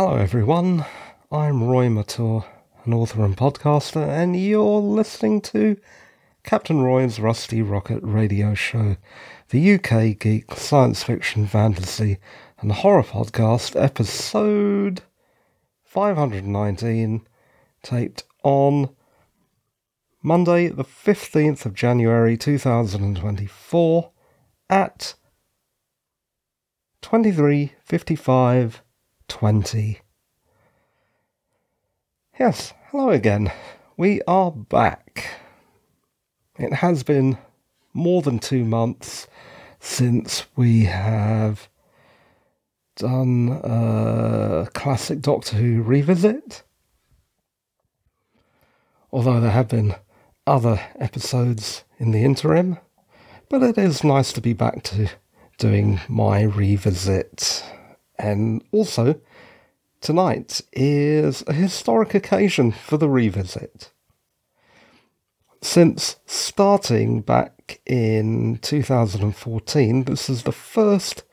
Hello, everyone. I'm Roy Mature, an author and podcaster, and you're listening to Captain Roy's Rusty Rocket Radio Show, the UK geek science fiction, fantasy, and horror podcast, episode 519, taped on Monday, the 15th of January 2024 at 2355 20. Yes, hello again. We are back. It has been more than two months since we have done a classic Doctor Who revisit. Although there have been other episodes in the interim, but it is nice to be back to doing my revisit. And also, tonight is a historic occasion for the revisit. Since starting back in 2014, this is the first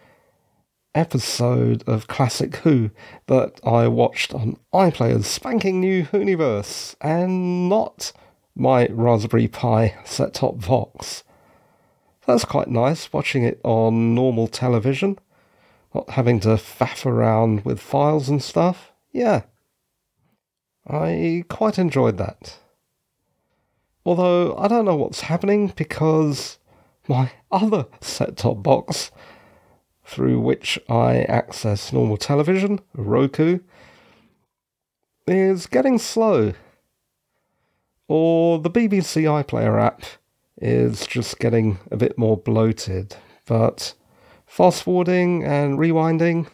episode of Classic Who that I watched on iPlayer's spanking new Whoniverse and not my Raspberry Pi set top box. That's quite nice watching it on normal television not having to faff around with files and stuff. Yeah. I quite enjoyed that. Although I don't know what's happening because my other set top box, through which I access normal television, Roku, is getting slow. Or the BBC iPlayer app is just getting a bit more bloated. But fast forwarding and rewinding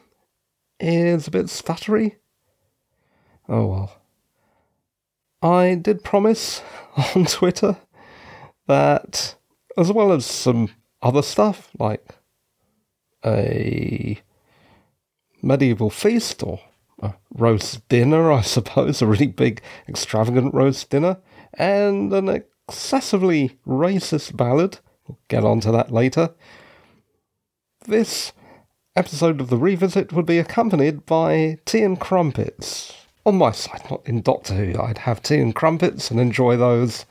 is a bit stuttery. Oh well. I did promise on Twitter that, as well as some other stuff like a medieval feast or a roast dinner, I suppose, a really big, extravagant roast dinner, and an excessively racist ballad. We'll get onto that later. This episode of the revisit would be accompanied by tea and crumpets. On my side, not in Doctor Who, I'd have tea and crumpets and enjoy those.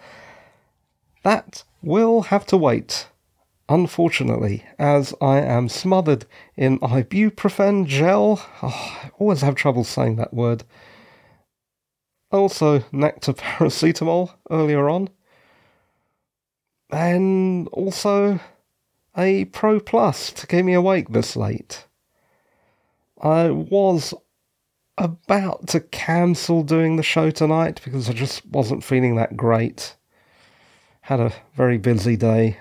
That will have to wait, unfortunately, as I am smothered in ibuprofen gel. Oh, I always have trouble saying that word. Also, nectar paracetamol earlier on. And also a Pro Plus to keep me awake this late. I was about to cancel doing the show tonight because I just wasn't feeling that great. Had a very busy day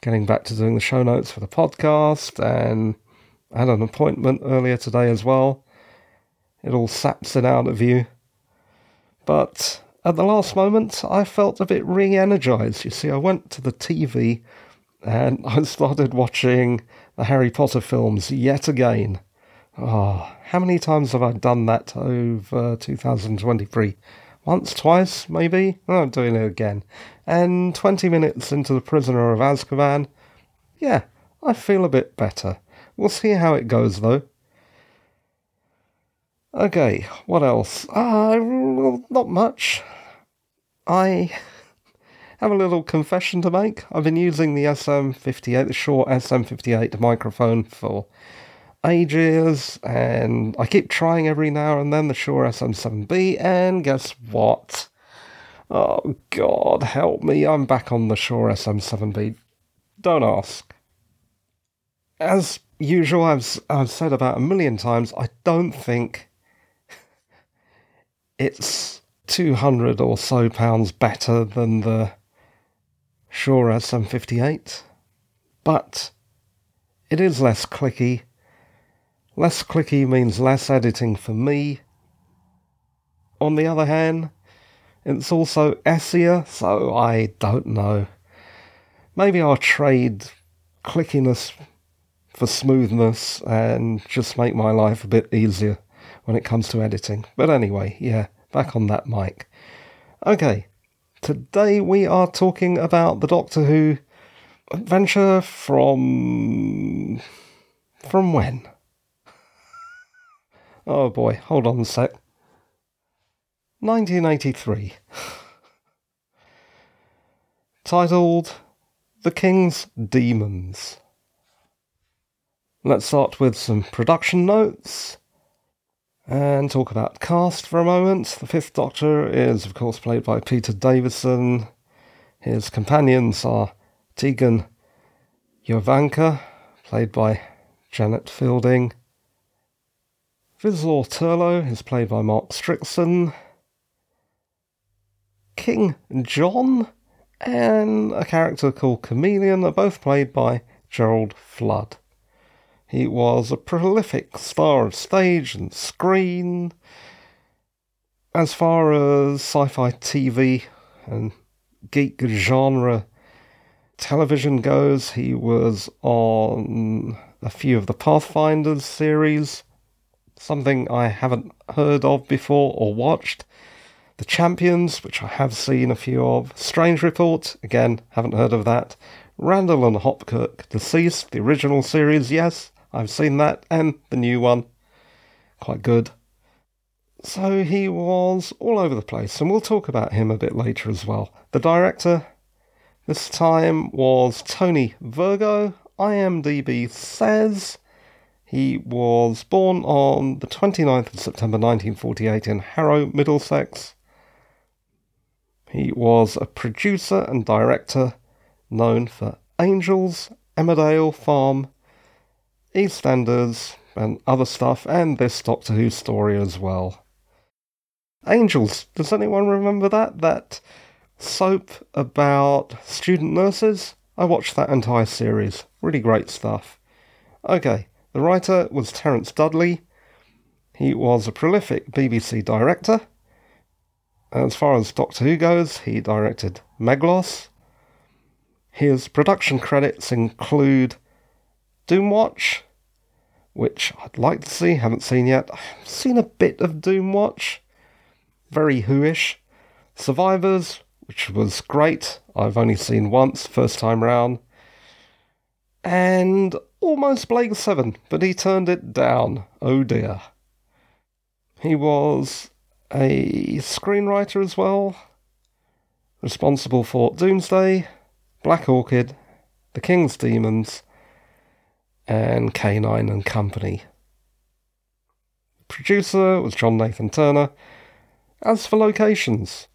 getting back to doing the show notes for the podcast and I had an appointment earlier today as well. It all saps it out of you. But at the last moment, I felt a bit re energized. You see, I went to the TV and I started watching the Harry Potter films yet again. Oh, how many times have I done that over 2023? Once, twice, maybe? Oh, I'm doing it again. And 20 minutes into The Prisoner of Azkaban, yeah, I feel a bit better. We'll see how it goes, though. Okay, what else? Uh, not much. I have a little confession to make. I've been using the SM58, the Shure SM58 microphone for ages, and I keep trying every now and then the Shure SM7B, and guess what? Oh, God, help me. I'm back on the Shure SM7B. Don't ask. As usual, I've, I've said about a million times, I don't think it's 200 or so pounds better than the Shure SM58, but it is less clicky. Less clicky means less editing for me. On the other hand, it's also essier, so I don't know. Maybe I'll trade clickiness for smoothness and just make my life a bit easier when it comes to editing. But anyway, yeah, back on that mic. Okay, Today we are talking about the Doctor Who adventure from. from when? Oh boy, hold on a sec. 1983. Titled The King's Demons. Let's start with some production notes and talk about cast for a moment. The Fifth Doctor is, of course, played by Peter Davison. His companions are Tegan Jovanka, played by Janet Fielding. Vislor Turlough is played by Mark Strickson. King John and a character called Kamelion are both played by Gerald Flood. He was a prolific star of stage and screen. As far as sci fi TV and geek genre television goes, he was on a few of the Pathfinders series, something I haven't heard of before or watched. The Champions, which I have seen a few of. Strange Report, again, haven't heard of that. Randall and Hopkirk, Deceased, the original series, yes. I've seen that and the new one. Quite good. So he was all over the place, and we'll talk about him a bit later as well. The director this time was Tony Virgo. IMDb says he was born on the 29th of September 1948 in Harrow, Middlesex. He was a producer and director known for Angels, Emmerdale Farm, EastEnders, and other stuff, and this Doctor Who story as well. Angels, does anyone remember that? That soap about student nurses? I watched that entire series. Really great stuff. Okay, the writer was Terence Dudley. He was a prolific BBC director. As far as Doctor Who goes, he directed Meglos. His production credits include Doomwatch, which I'd like to see, haven't seen yet. I've seen a bit of Doomwatch, very Whoish. Survivors, which was great. I've only seen once, first time round. And almost Blake 7, but he turned it down. Oh dear. He was a screenwriter as well, responsible for Doomsday, Black Orchid, The King's Demons, and K9 and Company. Producer was John Nathan Turner. As for locations,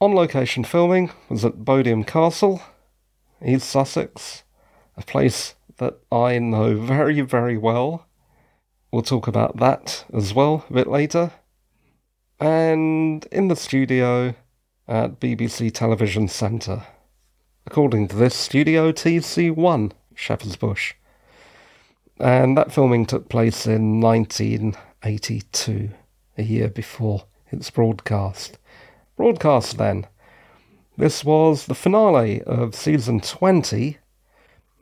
on location filming was at Bodiam Castle, East Sussex, a place that I know very, very well. We'll talk about that as well a bit later. And in the studio at BBC Television Centre. According to this, Studio TC1 Shepherd's Bush. And that filming took place in 1982, a year before its broadcast. Broadcast then. This was the finale of season 20.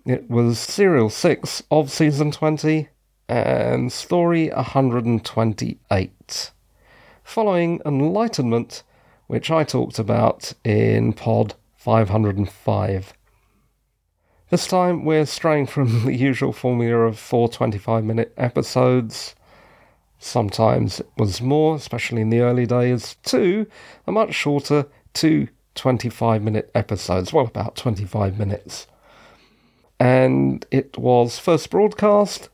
It was serial 6 of season 20 and story 128. Following Enlightenment, which I talked about in pod 505. This time we're straying from the usual formula of four 25 minute episodes. Sometimes it was more, especially in the early days, to a much shorter two 25 minute episodes, well, about 25 minutes. And it was first broadcast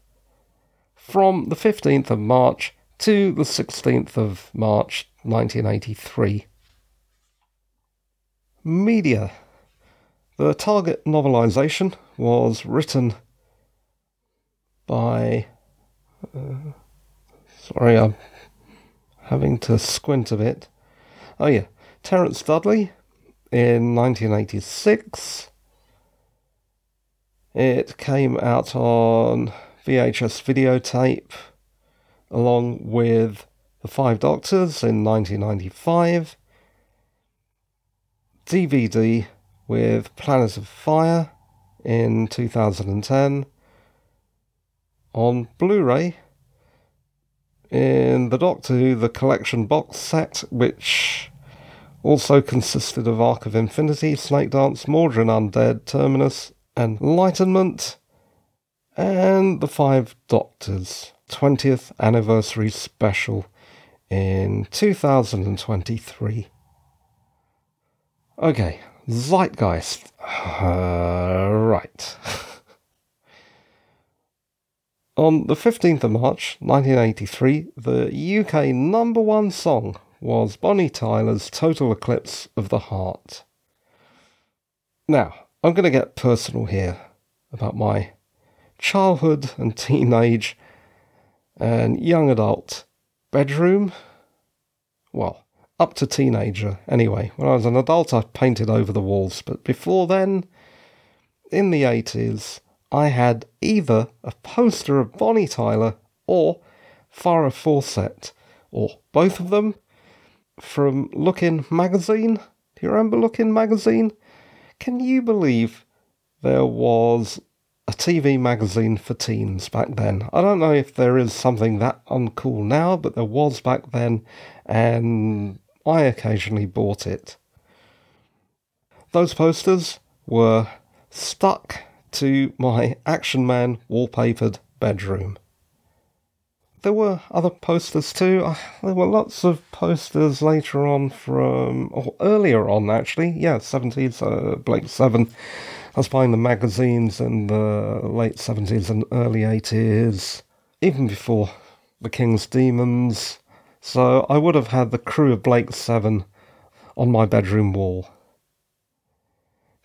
from the 15th of March to the 16th of March 1983. Media the target novelisation was written by. Uh, sorry, I'm having to squint a bit. Oh, yeah. Terence Dudley in 1986. It came out on VHS videotape along with The Five Doctors in 1995. DVD with Planet of Fire in 2010, on Blu ray in the Doctor Who The Collection box set, which also consisted of Arc of Infinity, Snake Dance, Mawdryn Undead, Terminus, Enlightenment, and The Five Doctors. 20th anniversary special in 2023. Okay, Zeitgeist. Uh, right. On the 15th of March 1983, the UK number one song was Bonnie Tyler's Total Eclipse of the Heart. Now, I'm going to get personal here about my childhood and teenage and young adult bedroom. Well, up to teenager, anyway. When I was an adult, I painted over the walls, but before then, in the 80s, I had either a poster of Bonnie Tyler or Farrah Fawcett, or both of them, from Look-In magazine. Do you remember Look-In magazine? Can you believe there was a TV magazine for teens back then? I don't know if there is something that uncool now, but there was back then, and I occasionally bought it. Those posters were stuck to my Action Man wallpapered bedroom. There were other posters too. Uh, there were lots of posters later on from, or earlier on actually, yeah, 70s, uh, Blake 7. I was buying the magazines in the late 70s and early 80s, even before The King's Demons. So I would have had the crew of Blake 7 on my bedroom wall.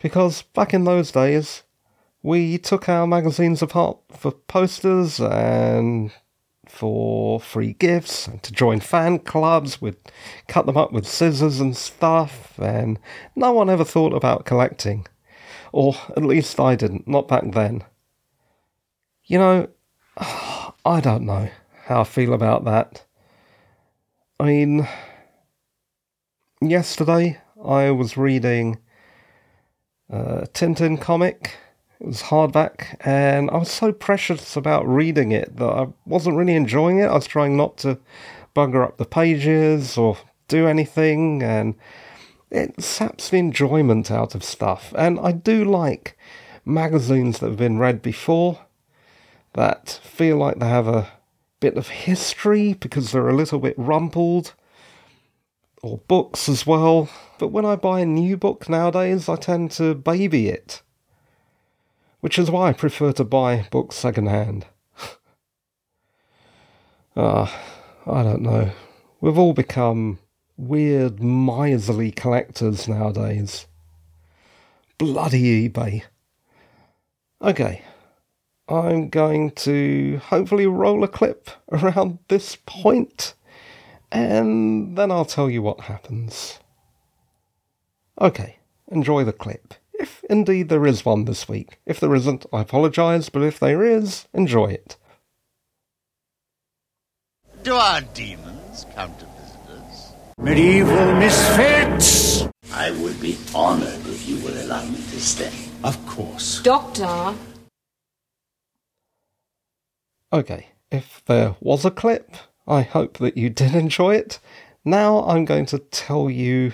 Because back in those days, we took our magazines apart for posters and for free gifts and to join fan clubs. We'd cut them up with scissors and stuff, and no one ever thought about collecting. Or at least I didn't, not back then. You know, I don't know how I feel about that. I mean, yesterday I was reading uh, a Tintin comic it was hardback, and I was so precious about reading it that I wasn't really enjoying it. I was trying not to bugger up the pages or do anything, and it saps the enjoyment out of stuff. And I do like magazines that have been read before that feel like they have a bit of history because they're a little bit rumpled, or books as well. But when I buy a new book nowadays, I tend to baby it which is why I prefer to buy books secondhand. Ah, I don't know. We've all become weird, miserly collectors nowadays. Bloody eBay. Okay, I'm going to hopefully roll a clip around this point, and then I'll tell you what happens. Okay, enjoy the clip. If indeed there is one this week. If there isn't, I apologise, but if there is, enjoy it. Do our demons come to visitors? Medieval misfits! I would be honoured if you would allow me to stay. Of course. Doctor! Okay, if there was a clip, I hope that you did enjoy it. Now I'm going to tell you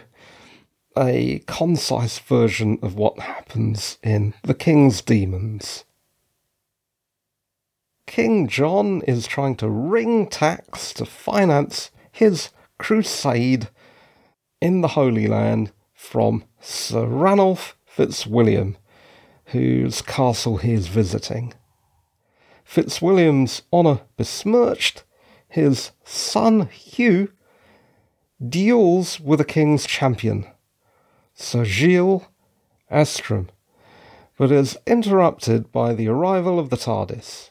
a concise version of what happens in The King's Demons. King John is trying to wring tax to finance his crusade in the Holy Land from Sir Ranulf Fitzwilliam, whose castle he is visiting. Fitzwilliam's honour besmirched, his son Hugh duels with the king's champion, Sir Gilles Estram, but is interrupted by the arrival of the TARDIS.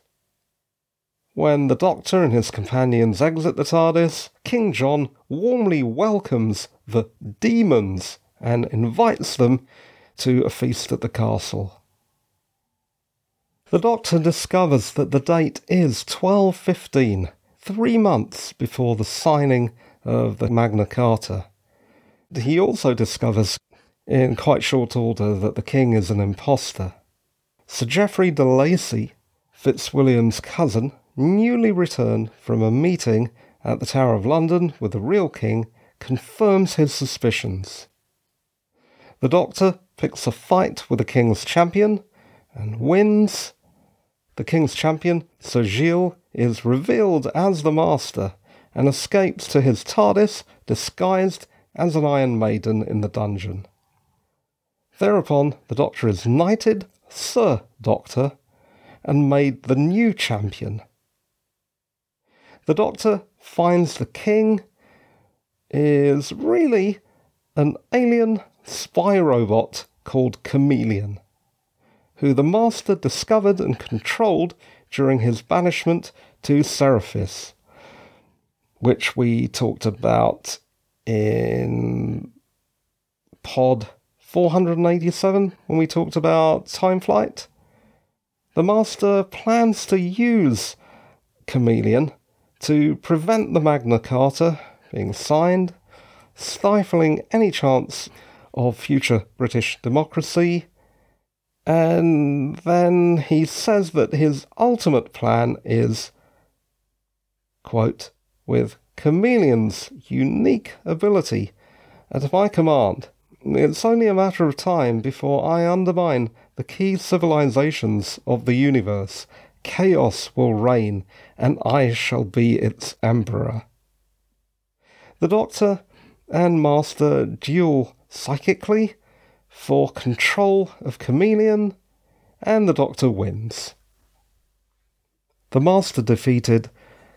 When the Doctor and his companions exit the TARDIS, King John warmly welcomes the demons and invites them to a feast at the castle. The Doctor discovers that the date is 1215, three months before the signing of the Magna Carta. He also discovers in quite short order that the king is an impostor. Sir Geoffrey de Lacey, Fitzwilliam's cousin, newly returned from a meeting at the Tower of London with the real king, confirms his suspicions. The doctor picks a fight with the king's champion and wins, the king's champion, Sir Gilles, is revealed as the Master and escapes to his TARDIS disguised as an Iron Maiden in the dungeon. Thereupon, the Doctor is knighted Sir Doctor and made the new champion. The Doctor finds the king is really an alien spy robot called Kamelion, who the Master discovered and controlled during his banishment to Xeraphas, which we talked about in Pod 487 when we talked about time flight. The Master plans to use Kamelion to prevent the Magna Carta being signed, stifling any chance of future British democracy. And then he says that his ultimate plan is, quote, with Kamelion's unique ability at my command, it's only a matter of time before I undermine the key civilizations of the universe. Chaos will reign, and I shall be its emperor. The Doctor and Master duel psychically for control of Kamelion, and the Doctor wins. The Master defeated,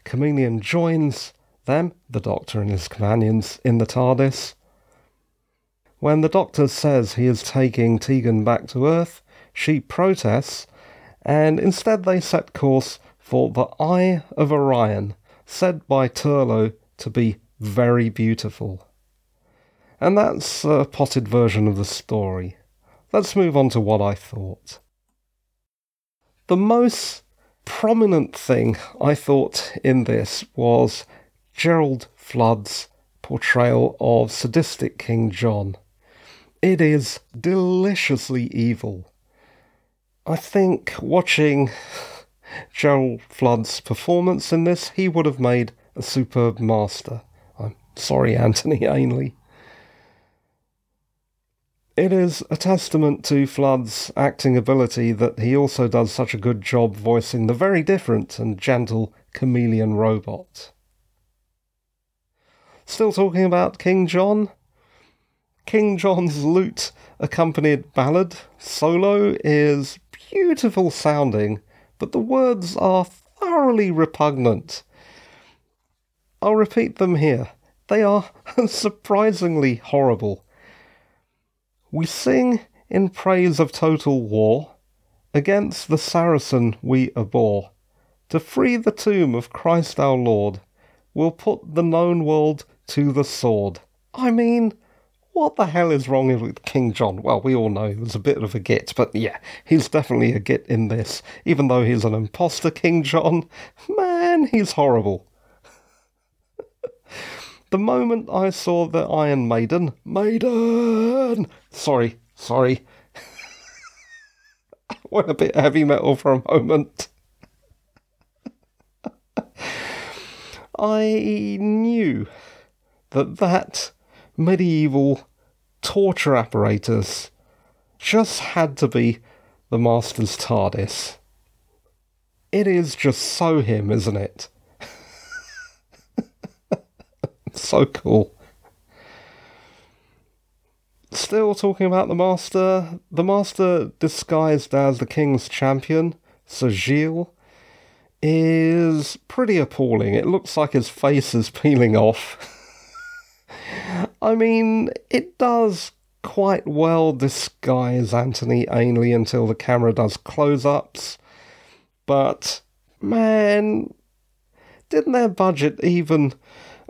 Kamelion joins them, the Doctor and his companions, in the TARDIS. When the Doctor says he is taking Tegan back to Earth, she protests, and instead they set course for the Eye of Orion, said by Turlough to be very beautiful. And that's a potted version of the story. Let's move on to what I thought. The most prominent thing I thought in this was Gerald Flood's portrayal of sadistic King John. It is deliciously evil. I think watching Gerald Flood's performance in this, he would have made a superb master. I'm sorry, Anthony Ainley. It is a testament to Flood's acting ability that he also does such a good job voicing the very different and gentle Kamelion robot. Still talking about King John? King John's lute accompanied ballad, Solo, is beautiful sounding, but the words are thoroughly repugnant. I'll repeat them here. They are surprisingly horrible. We sing in praise of total war, against the Saracen we abhor. To free the tomb of Christ our Lord, we'll put the known world to the sword. I mean, what the hell is wrong with King John? Well, we all know he was a bit of a git, but yeah, he's definitely a git in this. Even though he's an imposter, King John, man, he's horrible. The moment I saw the Iron Maiden, Maiden! Sorry, sorry. went a bit heavy metal for a moment. I knew that that medieval torture apparatus just had to be the Master's TARDIS. It is just so him, isn't it? So cool. Still talking about the Master, the Master disguised as the King's champion, Sir Gilles, is pretty appalling. It looks like his face is peeling off. I mean, it does quite well disguise Anthony Ainley until the camera does close ups, but man, didn't their budget even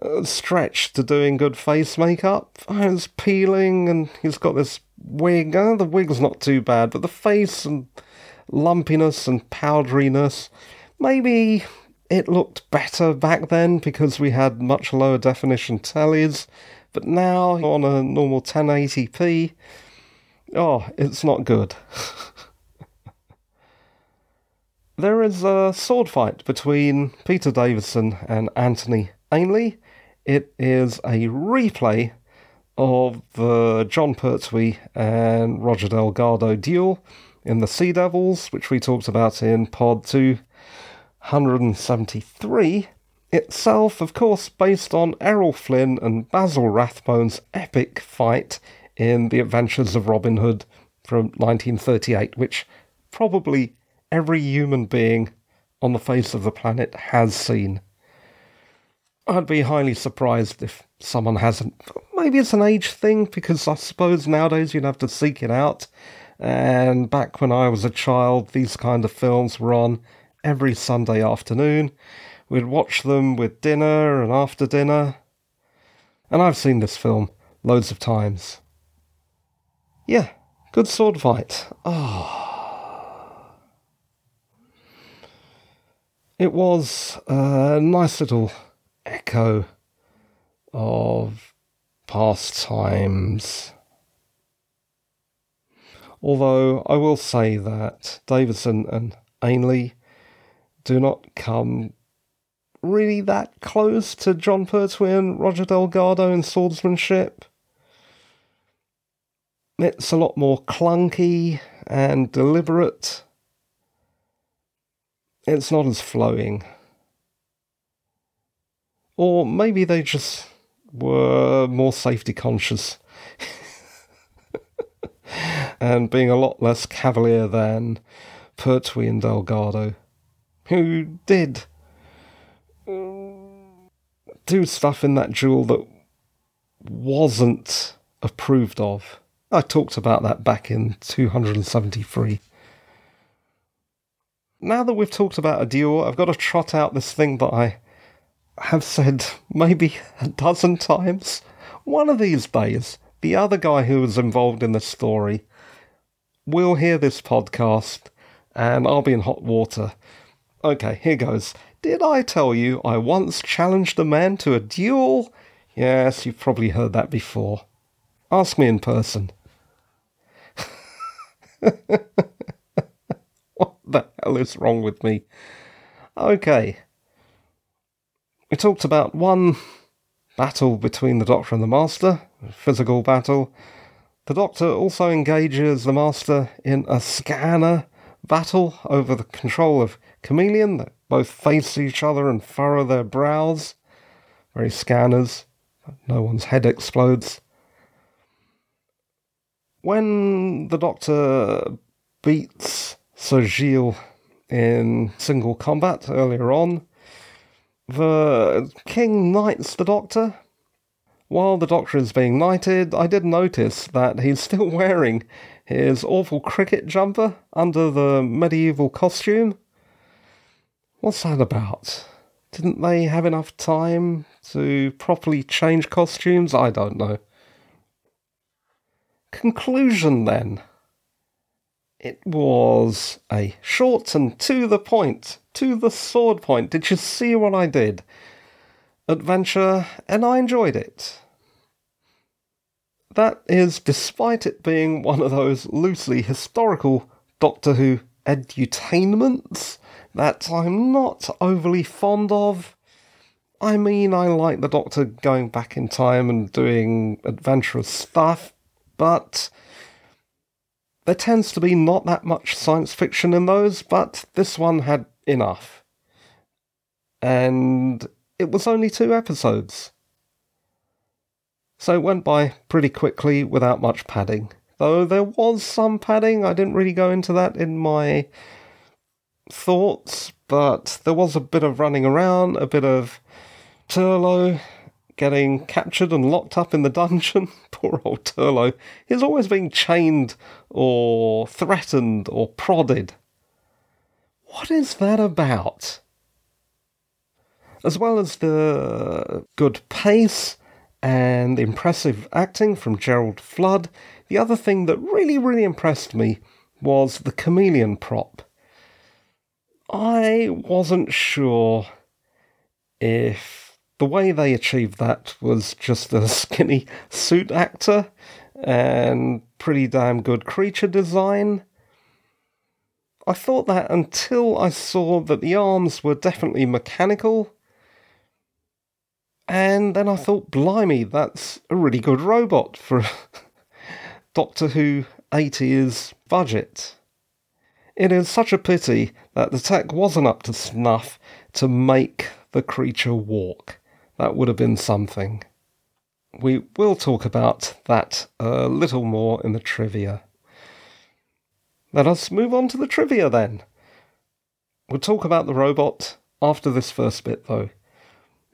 uh, stretch to doing good face makeup? It's peeling and he's got this wig. Uh, the wig's not too bad, but the face and lumpiness and powderiness, maybe it looked better back then because we had much lower definition tellies but now on a normal 1080p, oh, it's not good. there is a sword fight between Peter Davison and Anthony Ainley. It is a replay of the Jon Pertwee and Roger Delgado duel in the Sea Devils, which we talked about in Pod 273, itself, of course, based on Errol Flynn and Basil Rathbone's epic fight in The Adventures of Robin Hood from 1938, which probably every human being on the face of the planet has seen. I'd be highly surprised if someone hasn't. Maybe it's an age thing because I suppose nowadays you'd have to seek it out. And back when I was a child, these kind of films were on every Sunday afternoon. We'd watch them with dinner and after dinner. And I've seen this film loads of times. Yeah, good sword fight. Ah. It was a nice little echo of past times. Although I will say that Davison and Ainley do not come really that close to Jon Pertwee and Roger Delgado in swordsmanship. It's a lot more clunky and deliberate. It's not as flowing. Or maybe they just were more safety conscious and being a lot less cavalier than Pertwee and Delgado, who did mm, do stuff in that duel that wasn't approved of. I talked about that back in 273. Now that we've talked about a duel, I've got to trot out this thing that I have said maybe a dozen times. One of these days, the other guy who was involved in the story will hear this podcast and I'll be in hot water. Okay, here goes. Did I tell you I once challenged a man to a duel? Yes, you've probably heard that before. Ask me in person. what the hell is wrong with me? Okay, we talked about one battle between the Doctor and the Master, a physical battle. The Doctor also engages the Master in a scanner battle over the control of Kamelion. They both face each other and furrow their brows. Very scanners. No one's head explodes. When the Doctor beats Sir Gilles in single combat earlier on, the king knights the doctor. While the doctor is being knighted, I did notice that he's still wearing his awful cricket jumper under the medieval costume. What's that about? Didn't they have enough time to properly change costumes? I don't know. Conclusion then. It was a short and to the point, to the sword point. Did you see what I did? Adventure, and I enjoyed it. That is despite it being one of those loosely historical Doctor Who edutainments that I'm not overly fond of. I mean, I like the Doctor going back in time and doing adventurous stuff, but there tends to be not that much science fiction in those, but this one had enough. And it was only two episodes. So it went by pretty quickly without much padding. Though there was some padding, I didn't really go into that in my thoughts, but there was a bit of running around, a bit of Turlough getting captured and locked up in the dungeon. Poor old Turlough. He's always being chained or threatened or prodded. What is that about? As well as the good pace and impressive acting from Gerald Flood, the other thing that really, really impressed me was the Kamelion prop. I wasn't sure if the way they achieved that was just a skinny suit actor and pretty damn good creature design. I thought that until I saw that the arms were definitely mechanical. And then I thought, blimey, that's a really good robot for Doctor Who 80's budget. It is such a pity that the tech wasn't up to snuff to make the creature walk. That would have been something. We will talk about that a little more in the trivia. Let us move on to the trivia then. We'll talk about the robot after this first bit, though.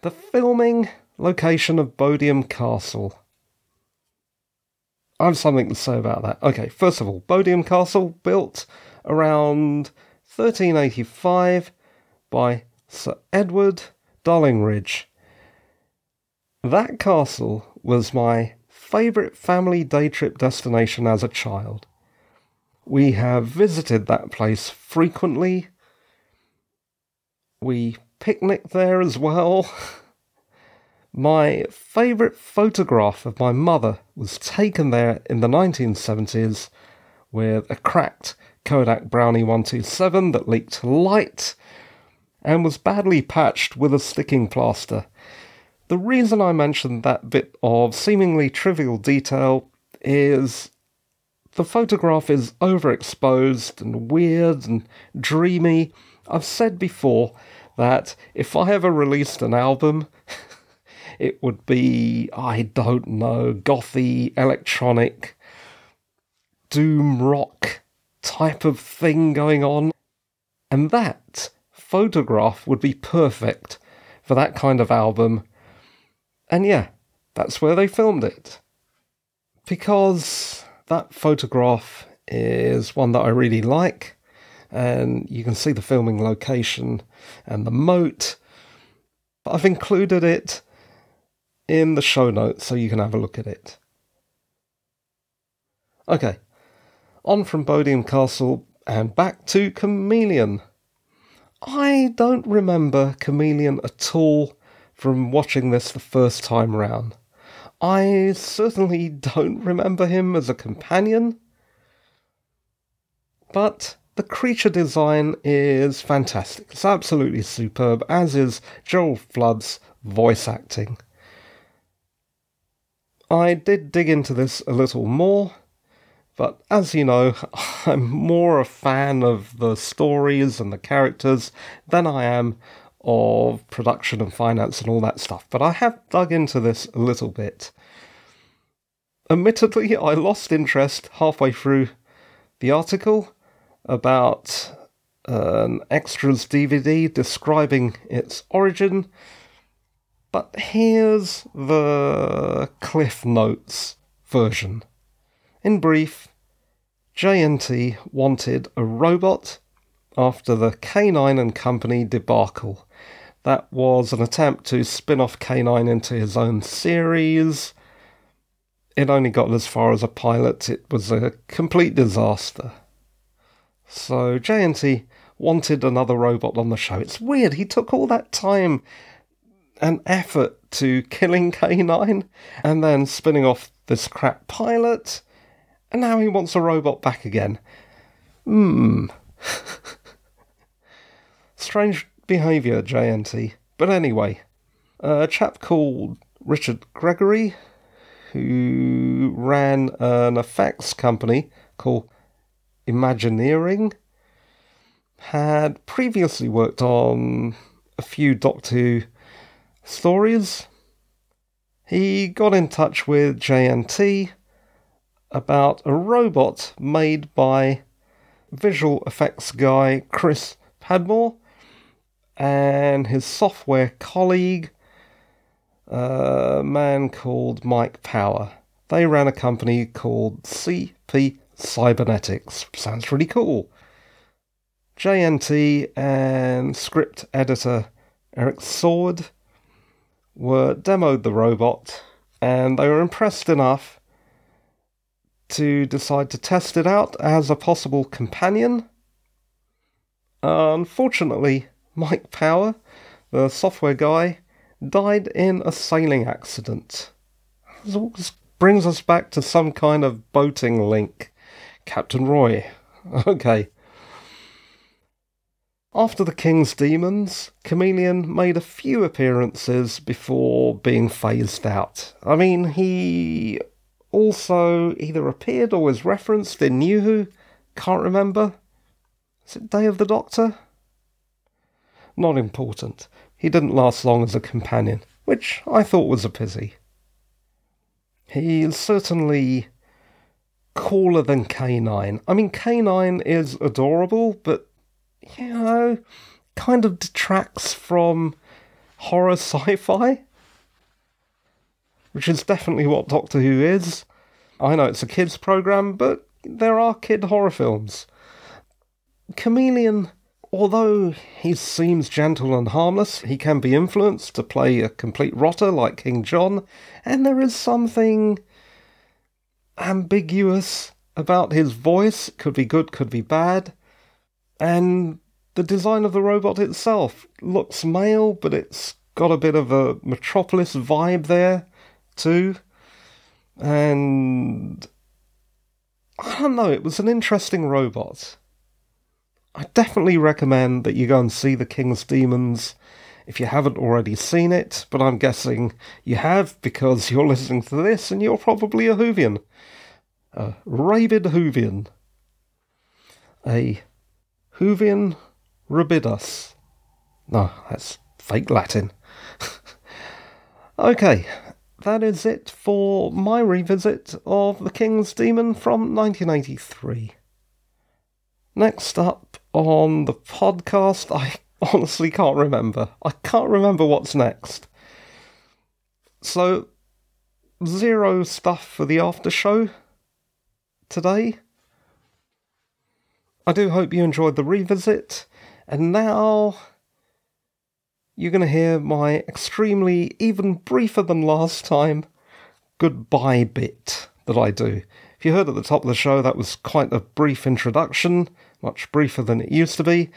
The filming location of Bodiam Castle. I have something to say about that. Okay, first of all, Bodiam Castle built around 1385 by Sir Edward Dallingridge. That castle was my favourite family day trip destination as a child. We have visited that place frequently. We picnicked there as well. My favourite photograph of my mother was taken there in the 1970s with a cracked Kodak Brownie 127 that leaked light and was badly patched with a sticking plaster. The reason I mentioned that bit of seemingly trivial detail is the photograph is overexposed and weird and dreamy. I've said before that if I ever released an album, it would be, I don't know, gothy, electronic, doom rock type of thing going on. And that photograph would be perfect for that kind of album. And yeah, that's where they filmed it. Because that photograph is one that I really like, and you can see the filming location and the moat. But I've included it in the show notes so you can have a look at it. Okay, on from Bodiam Castle and back to Kamelion. I don't remember Kamelion at all from watching this the first time round. I certainly don't remember him as a companion, but the creature design is fantastic. It's absolutely superb, as is Joel Flood's voice acting. I did dig into this a little more, but as you know, I'm more a fan of the stories and the characters than I am of production and finance and all that stuff. But I have dug into this a little bit. Admittedly, I lost interest halfway through the article about an extras DVD describing its origin but here's the Cliff Notes version. In brief, JNT wanted a robot after the K9 and Company debacle. That was an attempt to spin off K9 into his own series. It only got as far as a pilot, it was a complete disaster. So JNT wanted another robot on the show. It's weird, he took all that time an effort to killing K9 and then spinning off this crap pilot, and now he wants a robot back again. Hmm. Strange behaviour, JNT. But anyway, a chap called Richard Gregory, who ran an effects company called Imagineering, had previously worked on a few Doctor Who stories. He got in touch with JNT about a robot made by visual effects guy Chris Padmore and his software colleague, a man called Mike Power. They ran a company called CP Cybernetics. Sounds really cool. JNT and script editor Eric Saward were demoed the robot and they were impressed enough to decide to test it out as a possible companion. Unfortunately, Mike Power, the software guy, died in a sailing accident. This brings us back to some kind of boating link. Captain Roy. Okay. After the King's Demons, Kamelion made a few appearances before being phased out. I mean, he also either appeared or was referenced in New Who, can't remember. Is it Day of the Doctor? Not important. He didn't last long as a companion, which I thought was a pity. He's certainly cooler than K9. I mean, K9 is adorable, but, you know, kind of detracts from horror sci fi, which is definitely what Doctor Who is. I know it's a kids' program, but there are kid horror films. Kamelion, although he seems gentle and harmless, he can be influenced to play a complete rotter like King John, and there is something ambiguous about his voice. Could be good, could be bad. And the design of the robot itself looks male, but it's got a bit of a Metropolis vibe there, too. And I don't know, it was an interesting robot. I definitely recommend that you go and see The King's Demons if you haven't already seen it, but I'm guessing you have because you're listening to this and you're probably a Whovian. A rabid Whovian. A Whovian rabidus. No, that's fake Latin. okay, that is it for my revisit of The King's Demon from 1983. Next up on the podcast, I honestly can't remember. I can't remember what's next. So, zero stuff for the after show today. I do hope you enjoyed the revisit, and now you're going to hear my extremely, even briefer than last time, goodbye bit that I do. If you heard at the top of the show, that was quite a brief introduction, much briefer than it used to be.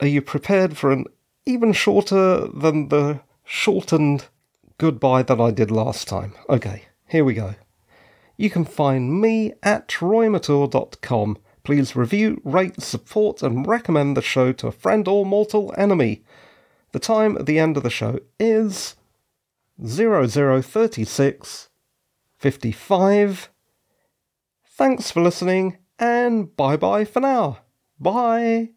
Are you prepared for an even shorter than the shortened goodbye that I did last time? Okay, here we go. You can find me at roymature.com. Please review, rate, support, and recommend the show to a friend or mortal enemy. The time at the end of the show is 0036 55. Thanks for listening, and bye bye for now. Bye.